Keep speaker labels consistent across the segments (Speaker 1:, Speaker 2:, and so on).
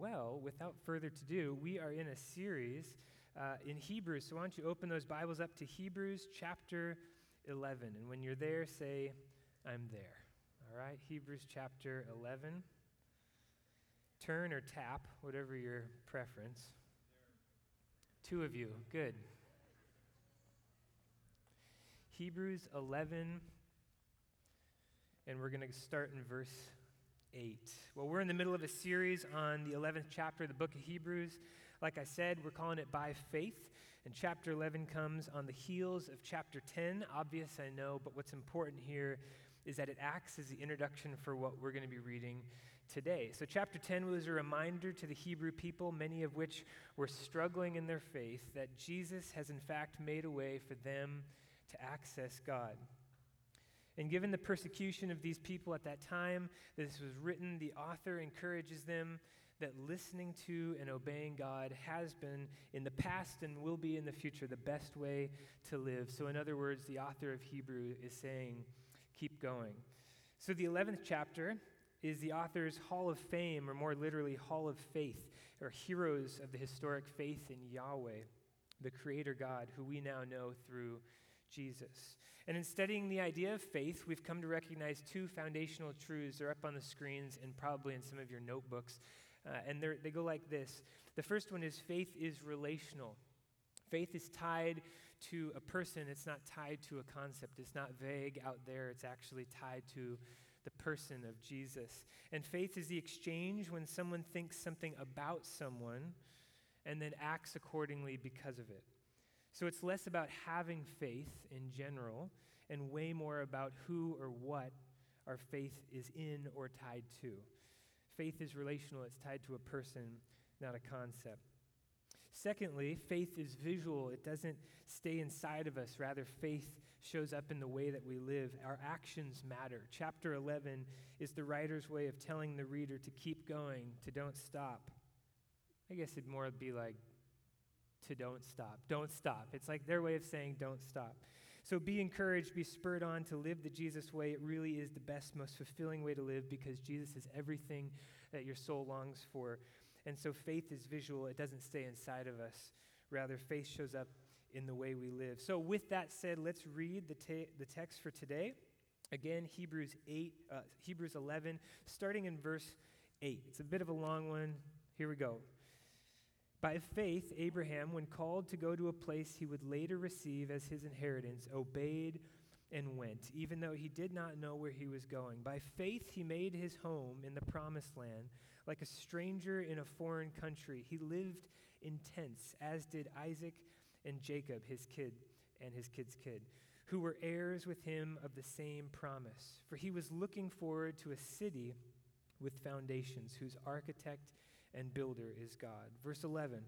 Speaker 1: Well, without further to do, we are in a series uh, in Hebrews. So why don't you open those Bibles up to Hebrews chapter 11. And when you're there, say, I'm there. All right, Hebrews chapter 11. Turn or tap, whatever your preference. Two of you, good. Hebrews 11, and we're going to start in verse 8. Well, we're in the middle of a series on the 11th chapter of the book of Hebrews. Like I said, we're calling it By Faith, and chapter 11 comes on the heels of chapter 10. Obvious, I know, but what's important here is that it acts as the introduction for what we're going to be reading today. So, chapter 10 was a reminder to the Hebrew people, many of which were struggling in their faith, that Jesus has in fact made a way for them to access God. And given the persecution of these people at that time, that this was written, the author encourages them that listening to and obeying God has been in the past and will be in the future the best way to live. So, in other words, the author of Hebrew is saying, keep going. So, the 11th chapter is the author's Hall of Fame, or more literally, Hall of Faith, or heroes of the historic faith in Yahweh, the Creator God, who we now know through Jesus. And in studying the idea of faith, we've come to recognize two foundational truths. They're up on the screens and probably in some of your notebooks. Uh, and they go like this The first one is faith is relational. Faith is tied to a person, it's not tied to a concept. It's not vague out there, it's actually tied to the person of Jesus. And faith is the exchange when someone thinks something about someone and then acts accordingly because of it. So it's less about having faith in general and way more about who or what our faith is in or tied to. Faith is relational, it's tied to a person, not a concept. Secondly, faith is visual. It doesn't stay inside of us. Rather, faith shows up in the way that we live. Our actions matter. Chapter 11 is the writer's way of telling the reader to keep going, to don't stop. I guess it'd more be like to don't stop. Don't stop. It's like their way of saying don't stop. So be encouraged, be spurred on to live the Jesus way. It really is the best, most fulfilling way to live because Jesus is everything that your soul longs for. And so faith is visual, it doesn't stay inside of us. Rather, faith shows up in the way we live. So, with that said, let's read the, te- the text for today. Again, Hebrews 8, uh, Hebrews 11, starting in verse 8. It's a bit of a long one. Here we go. By faith, Abraham, when called to go to a place he would later receive as his inheritance, obeyed and went, even though he did not know where he was going. By faith, he made his home in the promised land, like a stranger in a foreign country. He lived in tents, as did Isaac and Jacob, his kid and his kid's kid, who were heirs with him of the same promise. For he was looking forward to a city with foundations, whose architect and builder is God. Verse 11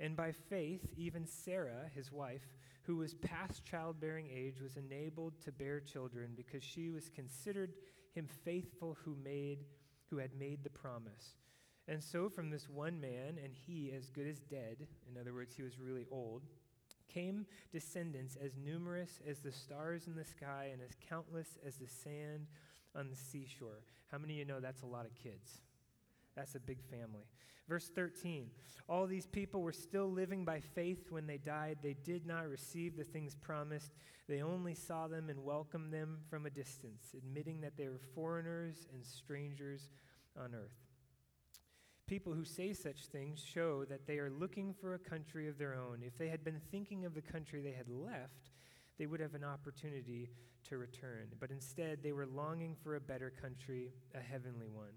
Speaker 1: And by faith, even Sarah, his wife, who was past childbearing age, was enabled to bear children because she was considered him faithful who made who had made the promise. And so from this one man, and he as good as dead, in other words, he was really old, came descendants as numerous as the stars in the sky and as countless as the sand on the seashore. How many of you know that's a lot of kids? That's a big family. Verse 13 All these people were still living by faith when they died. They did not receive the things promised, they only saw them and welcomed them from a distance, admitting that they were foreigners and strangers on earth. People who say such things show that they are looking for a country of their own. If they had been thinking of the country they had left, they would have an opportunity to return. But instead, they were longing for a better country, a heavenly one.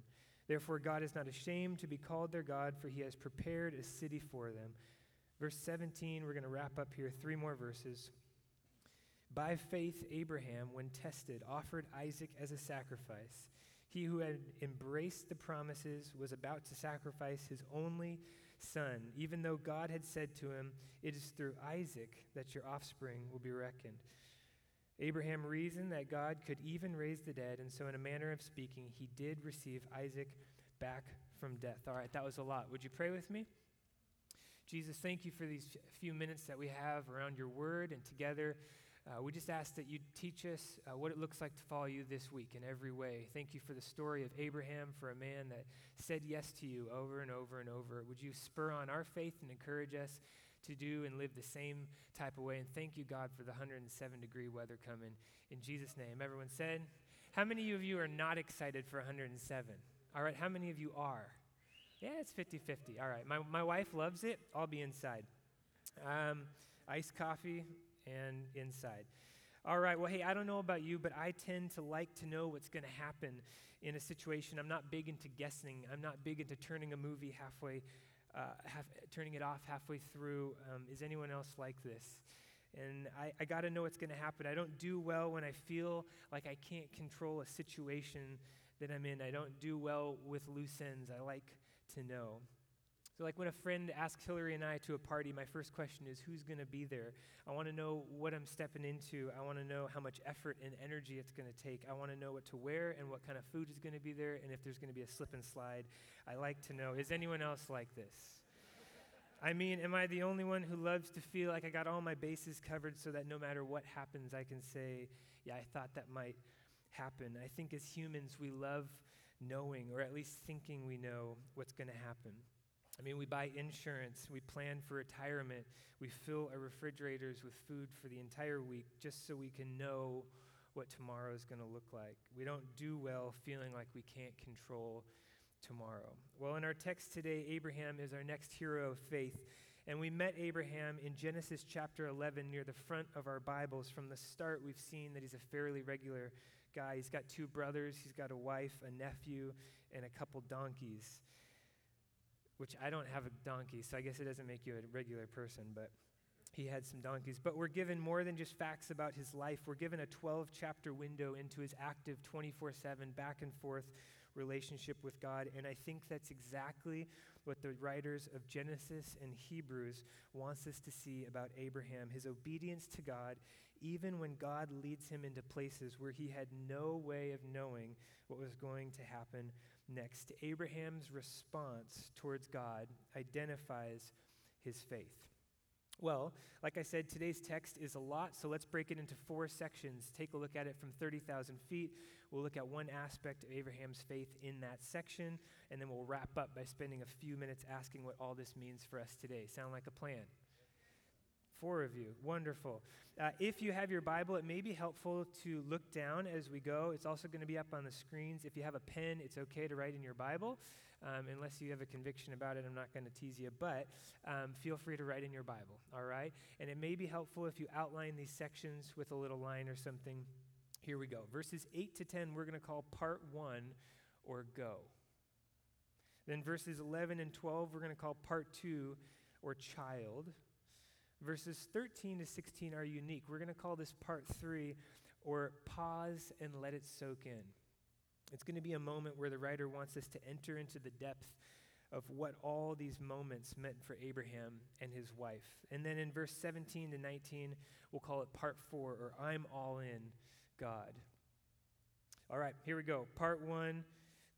Speaker 1: Therefore, God is not ashamed to be called their God, for he has prepared a city for them. Verse 17, we're going to wrap up here, three more verses. By faith, Abraham, when tested, offered Isaac as a sacrifice. He who had embraced the promises was about to sacrifice his only son, even though God had said to him, It is through Isaac that your offspring will be reckoned. Abraham reasoned that God could even raise the dead, and so, in a manner of speaking, he did receive Isaac back from death. All right, that was a lot. Would you pray with me? Jesus, thank you for these few minutes that we have around your word and together. Uh, we just ask that you teach us uh, what it looks like to follow you this week in every way. Thank you for the story of Abraham, for a man that said yes to you over and over and over. Would you spur on our faith and encourage us to do and live the same type of way? And thank you, God, for the 107 degree weather coming. In Jesus' name, everyone said, How many of you are not excited for 107? All right, how many of you are? Yeah, it's 50 50. All right, my, my wife loves it. I'll be inside. Um, iced coffee, and inside. All right, well, hey, I don't know about you, but I tend to like to know what's going to happen in a situation. I'm not big into guessing, I'm not big into turning a movie halfway, uh, half, turning it off halfway through. Um, is anyone else like this? And I, I got to know what's going to happen. I don't do well when I feel like I can't control a situation that I'm in. I don't do well with loose ends. I like to know. So, like when a friend asks Hillary and I to a party, my first question is who's going to be there? I want to know what I'm stepping into. I want to know how much effort and energy it's going to take. I want to know what to wear and what kind of food is going to be there and if there's going to be a slip and slide. I like to know. Is anyone else like this? I mean, am I the only one who loves to feel like I got all my bases covered so that no matter what happens, I can say, yeah, I thought that might happen? I think as humans, we love knowing, or at least thinking we know, what's going to happen. I mean, we buy insurance, we plan for retirement, we fill our refrigerators with food for the entire week just so we can know what tomorrow is going to look like. We don't do well feeling like we can't control tomorrow. Well, in our text today, Abraham is our next hero of faith. And we met Abraham in Genesis chapter 11 near the front of our Bibles. From the start, we've seen that he's a fairly regular guy. He's got two brothers, he's got a wife, a nephew, and a couple donkeys which I don't have a donkey, so I guess it doesn't make you a regular person, but he had some donkeys. But we're given more than just facts about his life. We're given a 12 chapter window into his active 24 7 back and forth relationship with God. And I think that's exactly what the writers of Genesis and Hebrews wants us to see about Abraham his obedience to God, even when God leads him into places where he had no way of knowing what was going to happen next. Abraham's response towards God identifies his faith. Well, like I said, today's text is a lot, so let's break it into four sections. Take a look at it from 30,000 feet. We'll look at one aspect of Abraham's faith in that section, and then we'll wrap up by spending a few minutes asking what all this means for us today. Sound like a plan? Four of you. Wonderful. Uh, if you have your Bible, it may be helpful to look down as we go. It's also going to be up on the screens. If you have a pen, it's okay to write in your Bible. Um, unless you have a conviction about it, I'm not going to tease you, but um, feel free to write in your Bible, all right? And it may be helpful if you outline these sections with a little line or something. Here we go. Verses 8 to 10, we're going to call part one or go. Then verses 11 and 12, we're going to call part two or child. Verses 13 to 16 are unique. We're going to call this part three, or pause and let it soak in. It's going to be a moment where the writer wants us to enter into the depth of what all these moments meant for Abraham and his wife. And then in verse 17 to 19, we'll call it part four, or I'm all in God. All right, here we go. Part one,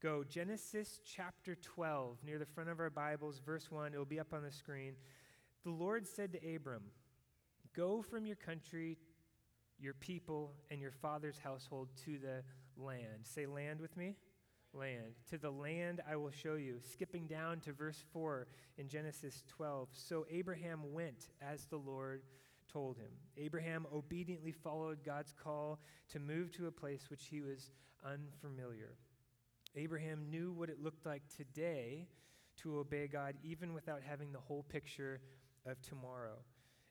Speaker 1: go. Genesis chapter 12, near the front of our Bibles, verse 1. It will be up on the screen. The Lord said to Abram, Go from your country, your people, and your father's household to the land. Say land with me. Land. To the land I will show you. Skipping down to verse 4 in Genesis 12. So Abraham went as the Lord told him. Abraham obediently followed God's call to move to a place which he was unfamiliar. Abraham knew what it looked like today to obey God, even without having the whole picture of tomorrow.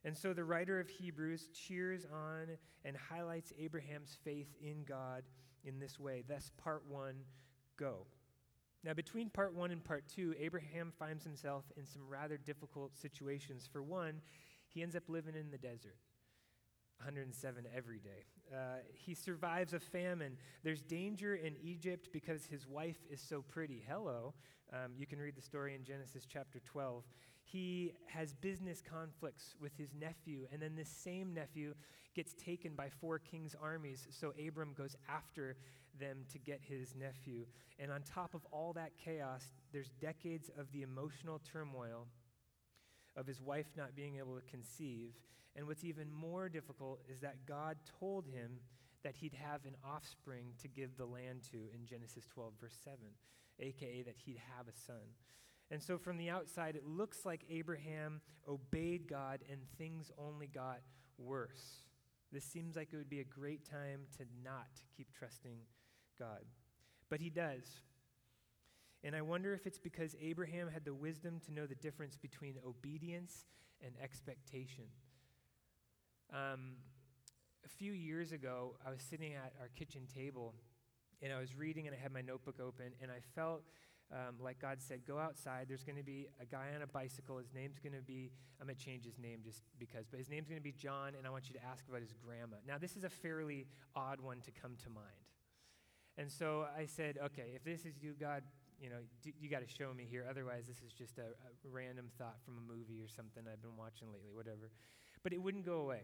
Speaker 1: And so the writer of Hebrews cheers on and highlights Abraham's faith in God in this way. Thus, part one, go. Now, between part one and part two, Abraham finds himself in some rather difficult situations. For one, he ends up living in the desert. 107 every day. Uh, he survives a famine. There's danger in Egypt because his wife is so pretty. Hello. Um, you can read the story in Genesis chapter 12 he has business conflicts with his nephew, and then this same nephew gets taken by four kings' armies, so Abram goes after them to get his nephew. And on top of all that chaos, there's decades of the emotional turmoil of his wife not being able to conceive. And what's even more difficult is that God told him that he'd have an offspring to give the land to in Genesis 12, verse 7, aka that he'd have a son. And so from the outside, it looks like Abraham obeyed God and things only got worse. This seems like it would be a great time to not keep trusting God. But he does. And I wonder if it's because Abraham had the wisdom to know the difference between obedience and expectation. Um, a few years ago, I was sitting at our kitchen table and I was reading and I had my notebook open and I felt um, like God said, go outside. There's going to be a guy on a bicycle. His name's going to be, I'm going to change his name just because, but his name's going to be John, and I want you to ask about his grandma. Now, this is a fairly odd one to come to mind. And so I said, okay, if this is you, God, you know, d- you got to show me here. Otherwise, this is just a, a random thought from a movie or something I've been watching lately, whatever. But it wouldn't go away.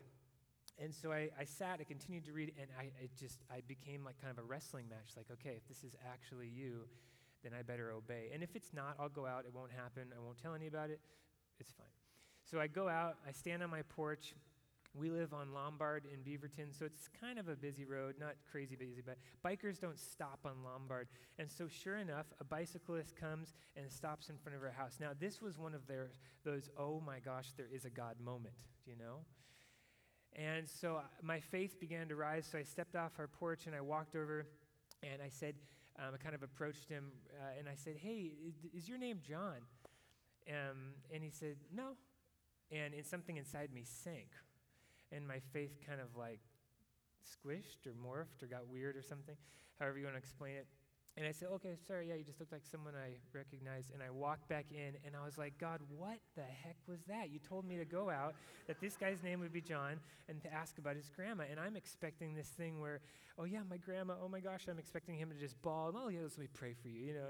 Speaker 1: And so I, I sat, I continued to read, and I just I became like kind of a wrestling match. Like, okay, if this is actually you, then I better obey. And if it's not, I'll go out. It won't happen. I won't tell any about it. It's fine. So I go out, I stand on my porch. We live on Lombard in Beaverton, so it's kind of a busy road, not crazy busy, but bikers don't stop on Lombard. And so, sure enough, a bicyclist comes and stops in front of our house. Now, this was one of their, those, oh my gosh, there is a God moment, you know? And so uh, my faith began to rise, so I stepped off our porch and I walked over and I said, um, I kind of approached him uh, and I said, Hey, is, your name John? Um, and he said, No. And in something inside me sank. And my faith kind of like squished or morphed or got weird or something, however you want to explain it. And I said, okay, sorry, yeah, you just looked like someone I recognized. And I walked back in and I was like, God, what the heck was that? You told me to go out, that this guy's name would be John, and to ask about his grandma. And I'm expecting this thing where, oh yeah, my grandma, oh my gosh, I'm expecting him to just bawl, oh yeah, let me pray for you, you know.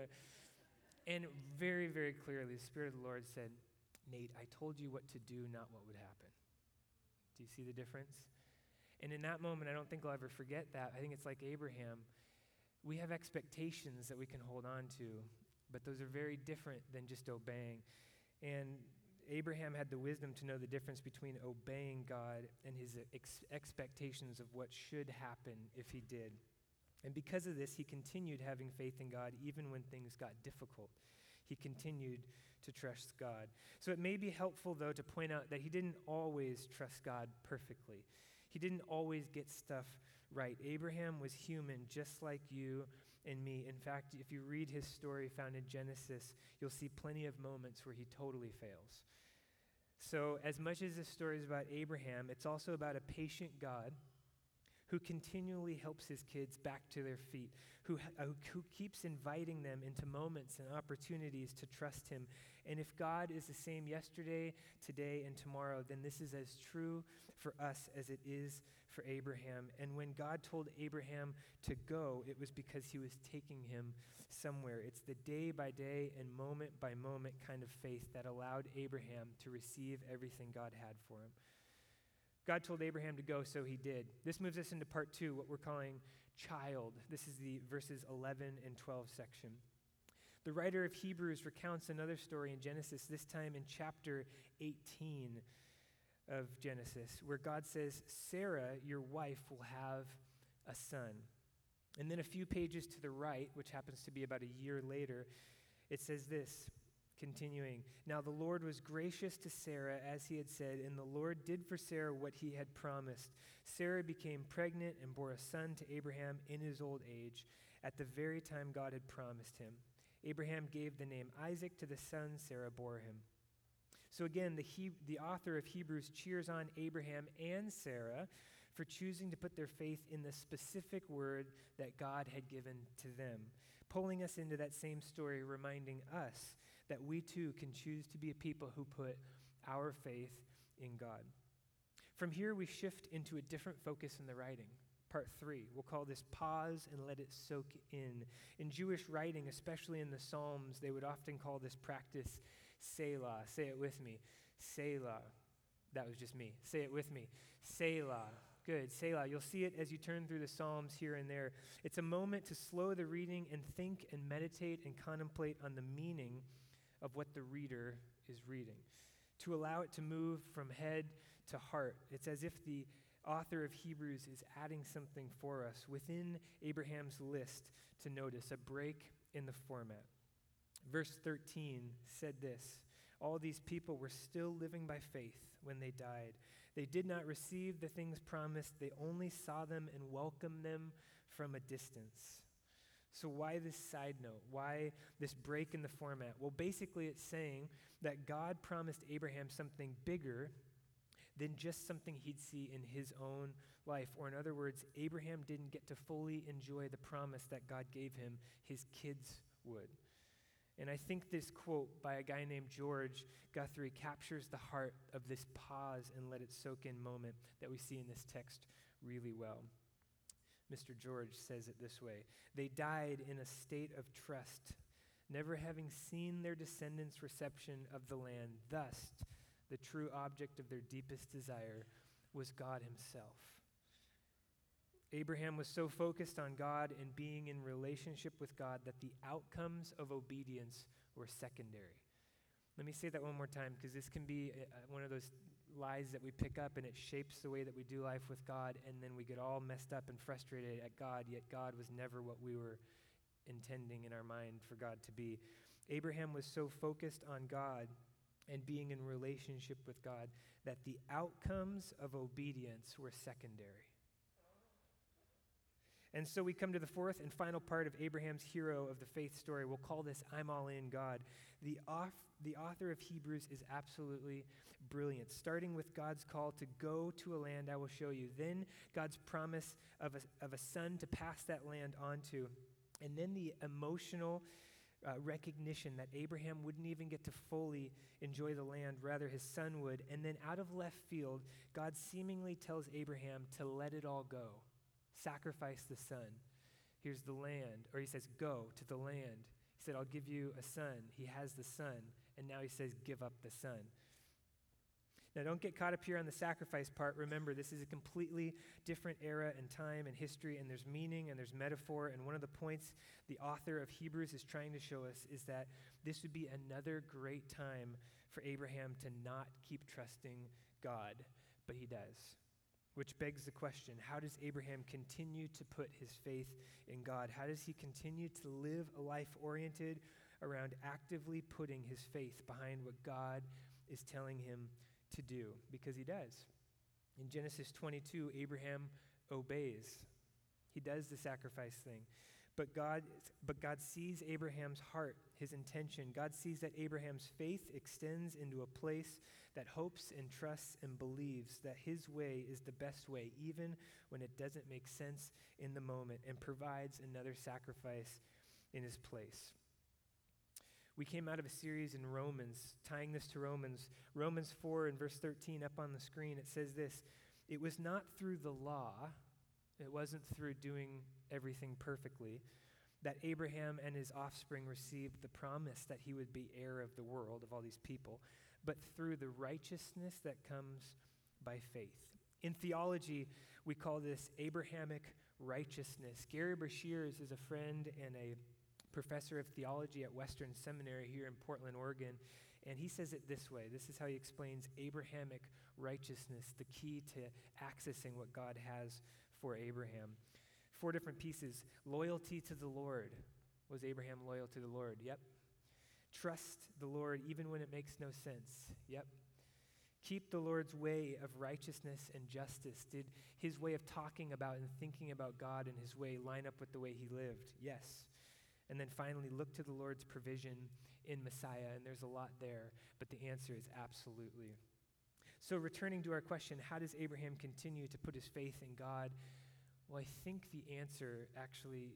Speaker 1: And very, very clearly, the Spirit of the Lord said, Nate, I told you what to do, not what would happen. Do you see the difference? And in that moment, I don't think I'll ever forget that. I think it's like Abraham we have expectations that we can hold on to, but those are very different than just obeying. And Abraham had the wisdom to know the difference between obeying God and his ex- expectations of what should happen if he did. And because of this, he continued having faith in God even when things got difficult. He continued to trust God. So it may be helpful, though, to point out that he didn't always trust God perfectly. He didn't always get stuff right. Abraham was human just like you and me. In fact, if you read his story found in Genesis, you'll see plenty of moments where he totally fails. So, as much as this story is about Abraham, it's also about a patient God who continually helps his kids back to their feet, who, who keeps inviting them into moments and opportunities to trust him. And if God is the same yesterday, today, and tomorrow, then this is as true for us as it is for Abraham. And when God told Abraham to go, it was because he was taking him somewhere. It's the day by day and moment by moment kind of faith that allowed Abraham to receive everything God had for him. God told Abraham to go, so he did. This moves us into part two, what we're calling child. This is the verses 11 and 12 section. The writer of Hebrews recounts another story in Genesis, this time in chapter 18 of Genesis, where God says, Sarah, your wife, will have a son. And then a few pages to the right, which happens to be about a year later, it says this, continuing Now the Lord was gracious to Sarah as he had said, and the Lord did for Sarah what he had promised. Sarah became pregnant and bore a son to Abraham in his old age, at the very time God had promised him. Abraham gave the name Isaac to the son Sarah bore him. So again, the, he, the author of Hebrews cheers on Abraham and Sarah for choosing to put their faith in the specific word that God had given to them, pulling us into that same story, reminding us that we too can choose to be a people who put our faith in God. From here, we shift into a different focus in the writing. Part three. We'll call this pause and let it soak in. In Jewish writing, especially in the Psalms, they would often call this practice Selah. Say it with me. Selah. That was just me. Say it with me. Selah. Good. Selah. You'll see it as you turn through the Psalms here and there. It's a moment to slow the reading and think and meditate and contemplate on the meaning of what the reader is reading. to allow it to move from head to heart. It's as if the author of Hebrews is adding something for us within Abraham's list to notice a break in the format. Verse 13 said this All these people were still living by faith when they died. They did not receive the things promised, they only saw them and welcomed them from a distance. So, why this side note? Why this break in the format? Well, basically, it's saying that God promised Abraham something bigger than just something he'd see in his own life. Or, in other words, Abraham didn't get to fully enjoy the promise that God gave him, his kids would. And I think this quote by a guy named George Guthrie captures the heart of this pause and let it soak in moment that we see in this text really well. Mr. George says it this way They died in a state of trust, never having seen their descendants' reception of the land. Thus, the true object of their deepest desire was God Himself. Abraham was so focused on God and being in relationship with God that the outcomes of obedience were secondary. Let me say that one more time because this can be uh, one of those lies that we pick up and it shapes the way that we do life with God, and then we get all messed up and frustrated at God, yet God was never what we were intending in our mind for God to be. Abraham was so focused on God and being in relationship with God that the outcomes of obedience were secondary. And so we come to the fourth and final part of Abraham's hero of the faith story. We'll call this I'm All In God. The, off, the author of Hebrews is absolutely brilliant, starting with God's call to go to a land I will show you, then God's promise of a, of a son to pass that land on to, and then the emotional uh, recognition that Abraham wouldn't even get to fully enjoy the land, rather, his son would. And then out of left field, God seemingly tells Abraham to let it all go sacrifice the son. Here's the land. Or he says, Go to the land. He said, I'll give you a son. He has the son. And now he says, Give up the son. Now, don't get caught up here on the sacrifice part. Remember, this is a completely different era and time and history, and there's meaning and there's metaphor. And one of the points the author of Hebrews is trying to show us is that this would be another great time for Abraham to not keep trusting God, but he does. Which begs the question how does Abraham continue to put his faith in God? How does he continue to live a life oriented around actively putting his faith behind what God is telling him to do? Because he does. In Genesis 22, Abraham obeys, he does the sacrifice thing. But God, but God sees Abraham's heart, his intention. God sees that Abraham's faith extends into a place that hopes and trusts and believes that his way is the best way, even when it doesn't make sense in the moment, and provides another sacrifice in his place. We came out of a series in Romans, tying this to Romans. Romans 4 and verse 13 up on the screen, it says this It was not through the law, it wasn't through doing everything perfectly, that Abraham and his offspring received the promise that he would be heir of the world, of all these people but through the righteousness that comes by faith. In theology, we call this Abrahamic righteousness. Gary Breshears is a friend and a professor of theology at Western Seminary here in Portland, Oregon, and he says it this way. This is how he explains Abrahamic righteousness, the key to accessing what God has for Abraham. Four different pieces. Loyalty to the Lord. Was Abraham loyal to the Lord? Yep. Trust the Lord even when it makes no sense. Yep. Keep the Lord's way of righteousness and justice. Did his way of talking about and thinking about God and his way line up with the way he lived? Yes. And then finally, look to the Lord's provision in Messiah. And there's a lot there, but the answer is absolutely. So, returning to our question, how does Abraham continue to put his faith in God? Well, I think the answer actually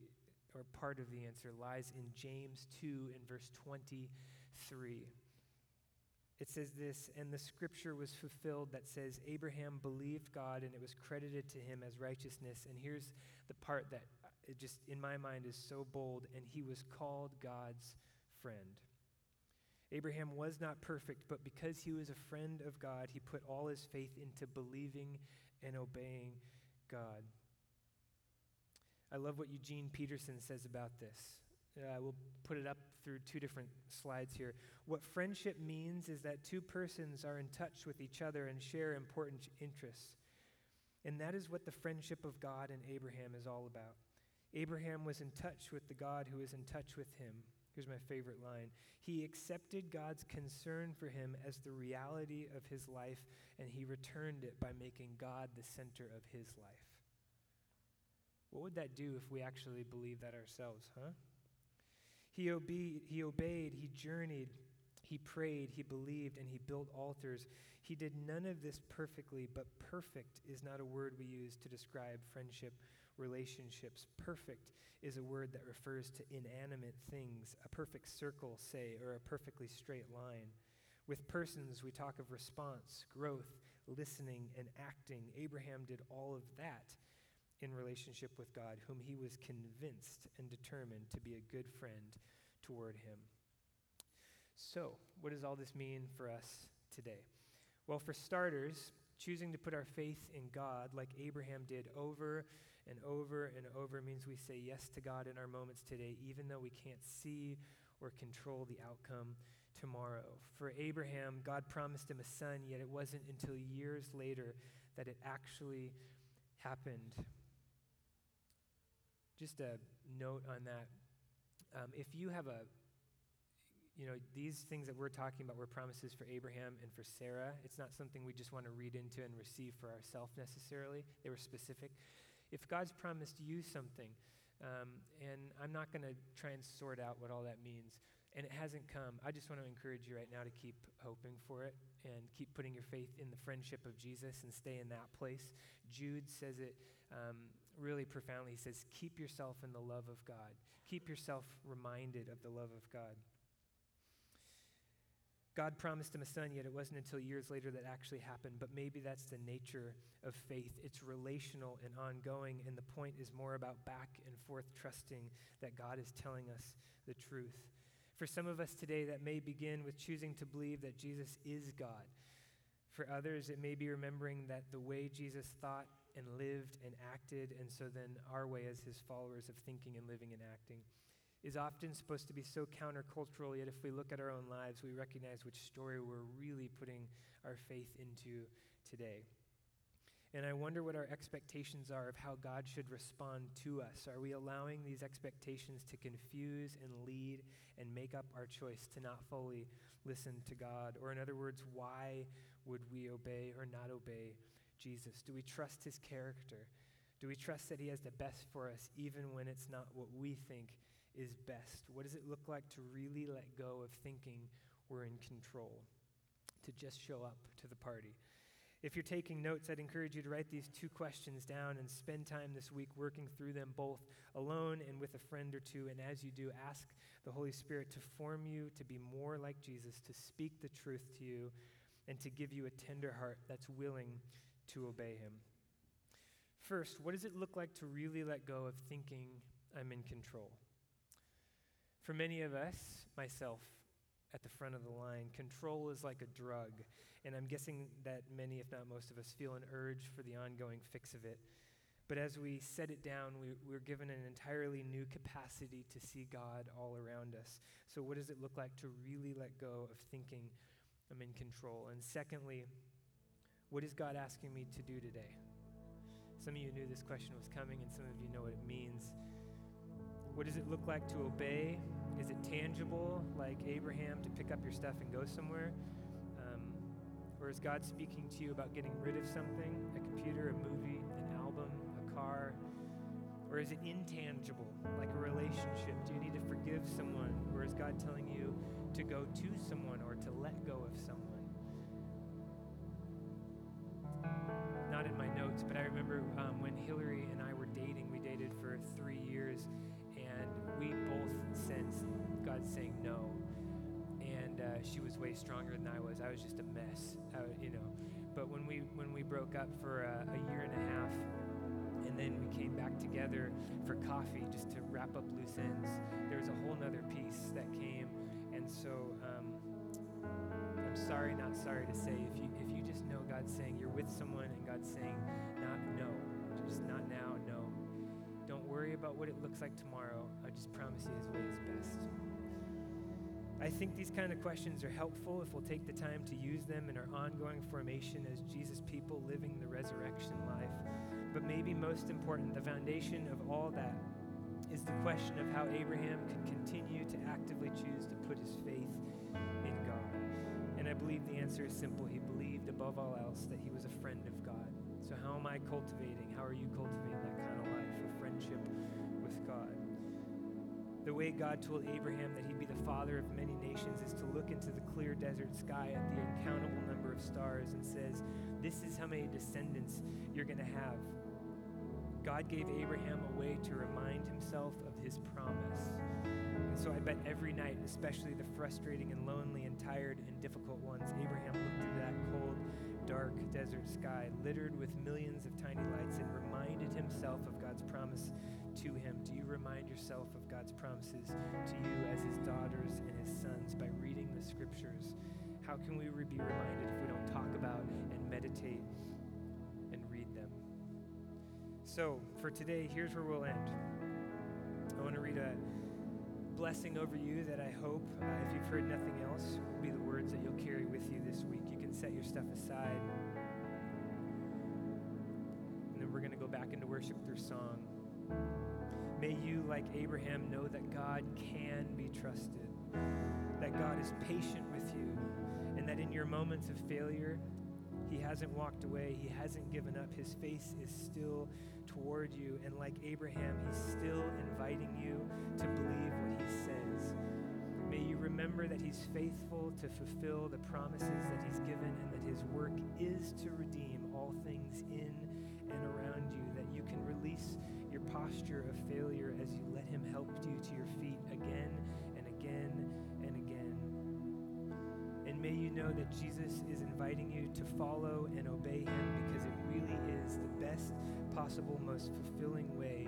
Speaker 1: or part of the answer, lies in James 2 in verse 23. It says this, and the scripture was fulfilled that says, Abraham believed God and it was credited to him as righteousness. And here's the part that uh, it just in my mind is so bold, and he was called God's friend. Abraham was not perfect, but because he was a friend of God, he put all his faith into believing and obeying God. I love what Eugene Peterson says about this. Uh, we'll put it up through two different slides here. What friendship means is that two persons are in touch with each other and share important interests. And that is what the friendship of God and Abraham is all about. Abraham was in touch with the God who is in touch with him. Here's my favorite line He accepted God's concern for him as the reality of his life, and he returned it by making God the center of his life. What would that do if we actually believed that ourselves, huh? He, he obeyed, he journeyed, he prayed, he believed, and he built altars. He did none of this perfectly, but perfect is not a word we use to describe friendship relationships. Perfect is a word that refers to inanimate things, a perfect circle, say, or a perfectly straight line. With persons, we talk of response, growth, listening, and acting. Abraham did all of that in relationship with God, whom he was convinced and determined to be a good friend toward him. So, what does all this mean for us today? Well, for starters, choosing to put our faith in God, like Abraham did over and over and over, means we say yes to God in our moments today, even though we can't see or control the outcome tomorrow. For Abraham, God promised him a son, yet it wasn't until years later that it actually happened. Just a note on that. Um, if you have a you know, these things that we're talking about were promises for Abraham and for Sarah. It's not something we just want to read into and receive for ourselves necessarily. They were specific. If God's promised you something, um, and I'm not going to try and sort out what all that means, and it hasn't come, I just want to encourage you right now to keep hoping for it and keep putting your faith in the friendship of Jesus and stay in that place. Jude says it um, really profoundly. He says, Keep yourself in the love of God, keep yourself reminded of the love of God. God promised him a son, yet it wasn't until years later that actually happened. But maybe that's the nature of faith. It's relational and ongoing, and the point is more about back and forth trusting that God is telling us the truth. For some of us today, that may begin with choosing to believe that Jesus is God. For others, it may be remembering that the way Jesus thought and lived and acted, and so then our way as his followers of thinking and living and acting is often supposed to be so countercultural, yet if we look at our own lives, we recognize which story we're really putting our faith into today. And I wonder what our expectations are of how God should respond to us. Are we allowing these expectations to confuse and lead and make up our choice to not fully listen to God? Or, in other words, why would we obey or not obey Jesus? Do we trust his character? Do we trust that he has the best for us, even when it's not what we think is best? What does it look like to really let go of thinking we're in control? To just show up to the party. If you're taking notes, I'd encourage you to write these two questions down and spend time this week working through them both alone and with a friend or two. And as you do, ask the Holy Spirit to form you to be more like Jesus, to speak the truth to you, and to give you a tender heart that's willing to obey Him. First, what does it look like to really let go of thinking I'm in control? For many of us, myself at the front of the line, control is like a drug. And I'm guessing that many, if not most of us, feel an urge for the ongoing fix of it. But as we set it down, we, we're given an entirely new capacity to see God all around us. So, what does it look like to really let go of thinking I'm in control? And secondly, what is God asking me to do today? Some of you knew this question was coming, and some of you know what it means. What does it look like to obey? Is it tangible, like Abraham, to pick up your stuff and go somewhere? Um, or is God speaking to you about getting rid of something, a computer, a movie, an album, a car? Or is it intangible, like a relationship? Do you need to forgive someone? Or is God telling you to go to someone or to let go of someone? Not in my notes, but I remember um, when Hillary and I were dating, we dated for three years, and we both sensed God saying no. And uh, she was way stronger than I was. I was just a mess, uh, you know. But when we when we broke up for a, a year and a half, and then we came back together for coffee just to wrap up loose ends, there was a whole nother piece that came. And so um, I'm sorry, not sorry to say, if you if you just know God's saying you're with someone and God's saying not no, just not now, no don't worry about what it looks like tomorrow. I just promise you his way is best. I think these kind of questions are helpful if we'll take the time to use them in our ongoing formation as Jesus people living the resurrection life. But maybe most important, the foundation of all that is the question of how Abraham could continue to actively choose to put his faith in God. And I believe the answer is simple. He above all else that he was a friend of God. So, how am I cultivating? How are you cultivating that kind of life, a friendship with God? The way God told Abraham that he'd be the father of many nations is to look into the clear desert sky at the uncountable number of stars and says, This is how many descendants you're going to have. God gave Abraham a way to remind himself of his promise. And so I bet every night, especially the frustrating and lonely and tired and difficult ones, Abraham looked into that dark desert sky, littered with millions of tiny lights, and reminded himself of God's promise to him. Do you remind yourself of God's promises to you as his daughters and his sons by reading the scriptures? How can we be reminded if we don't talk about and meditate and read them? so, for today, here's where we'll end. I want to read a blessing over you that I hope, uh, if you've heard nothing else, will be the words that you'll carry with you this week. You set your stuff aside. And then we're going to go back into worship through song. May you, like Abraham, know that God can be trusted, that God is patient with you, and that in your moments of failure, He hasn't walked away, He hasn't given up. His face is still toward you. And like Abraham, he's still inviting you to believe what he says. May you remember that he's faithful to fulfill the promises that he's given and that his work is to redeem all things in and around you, that you can release your posture of failure as you let him help you to your feet again and again and again. And may you know that Jesus is inviting you to follow and obey him because it really is the best possible, most fulfilling way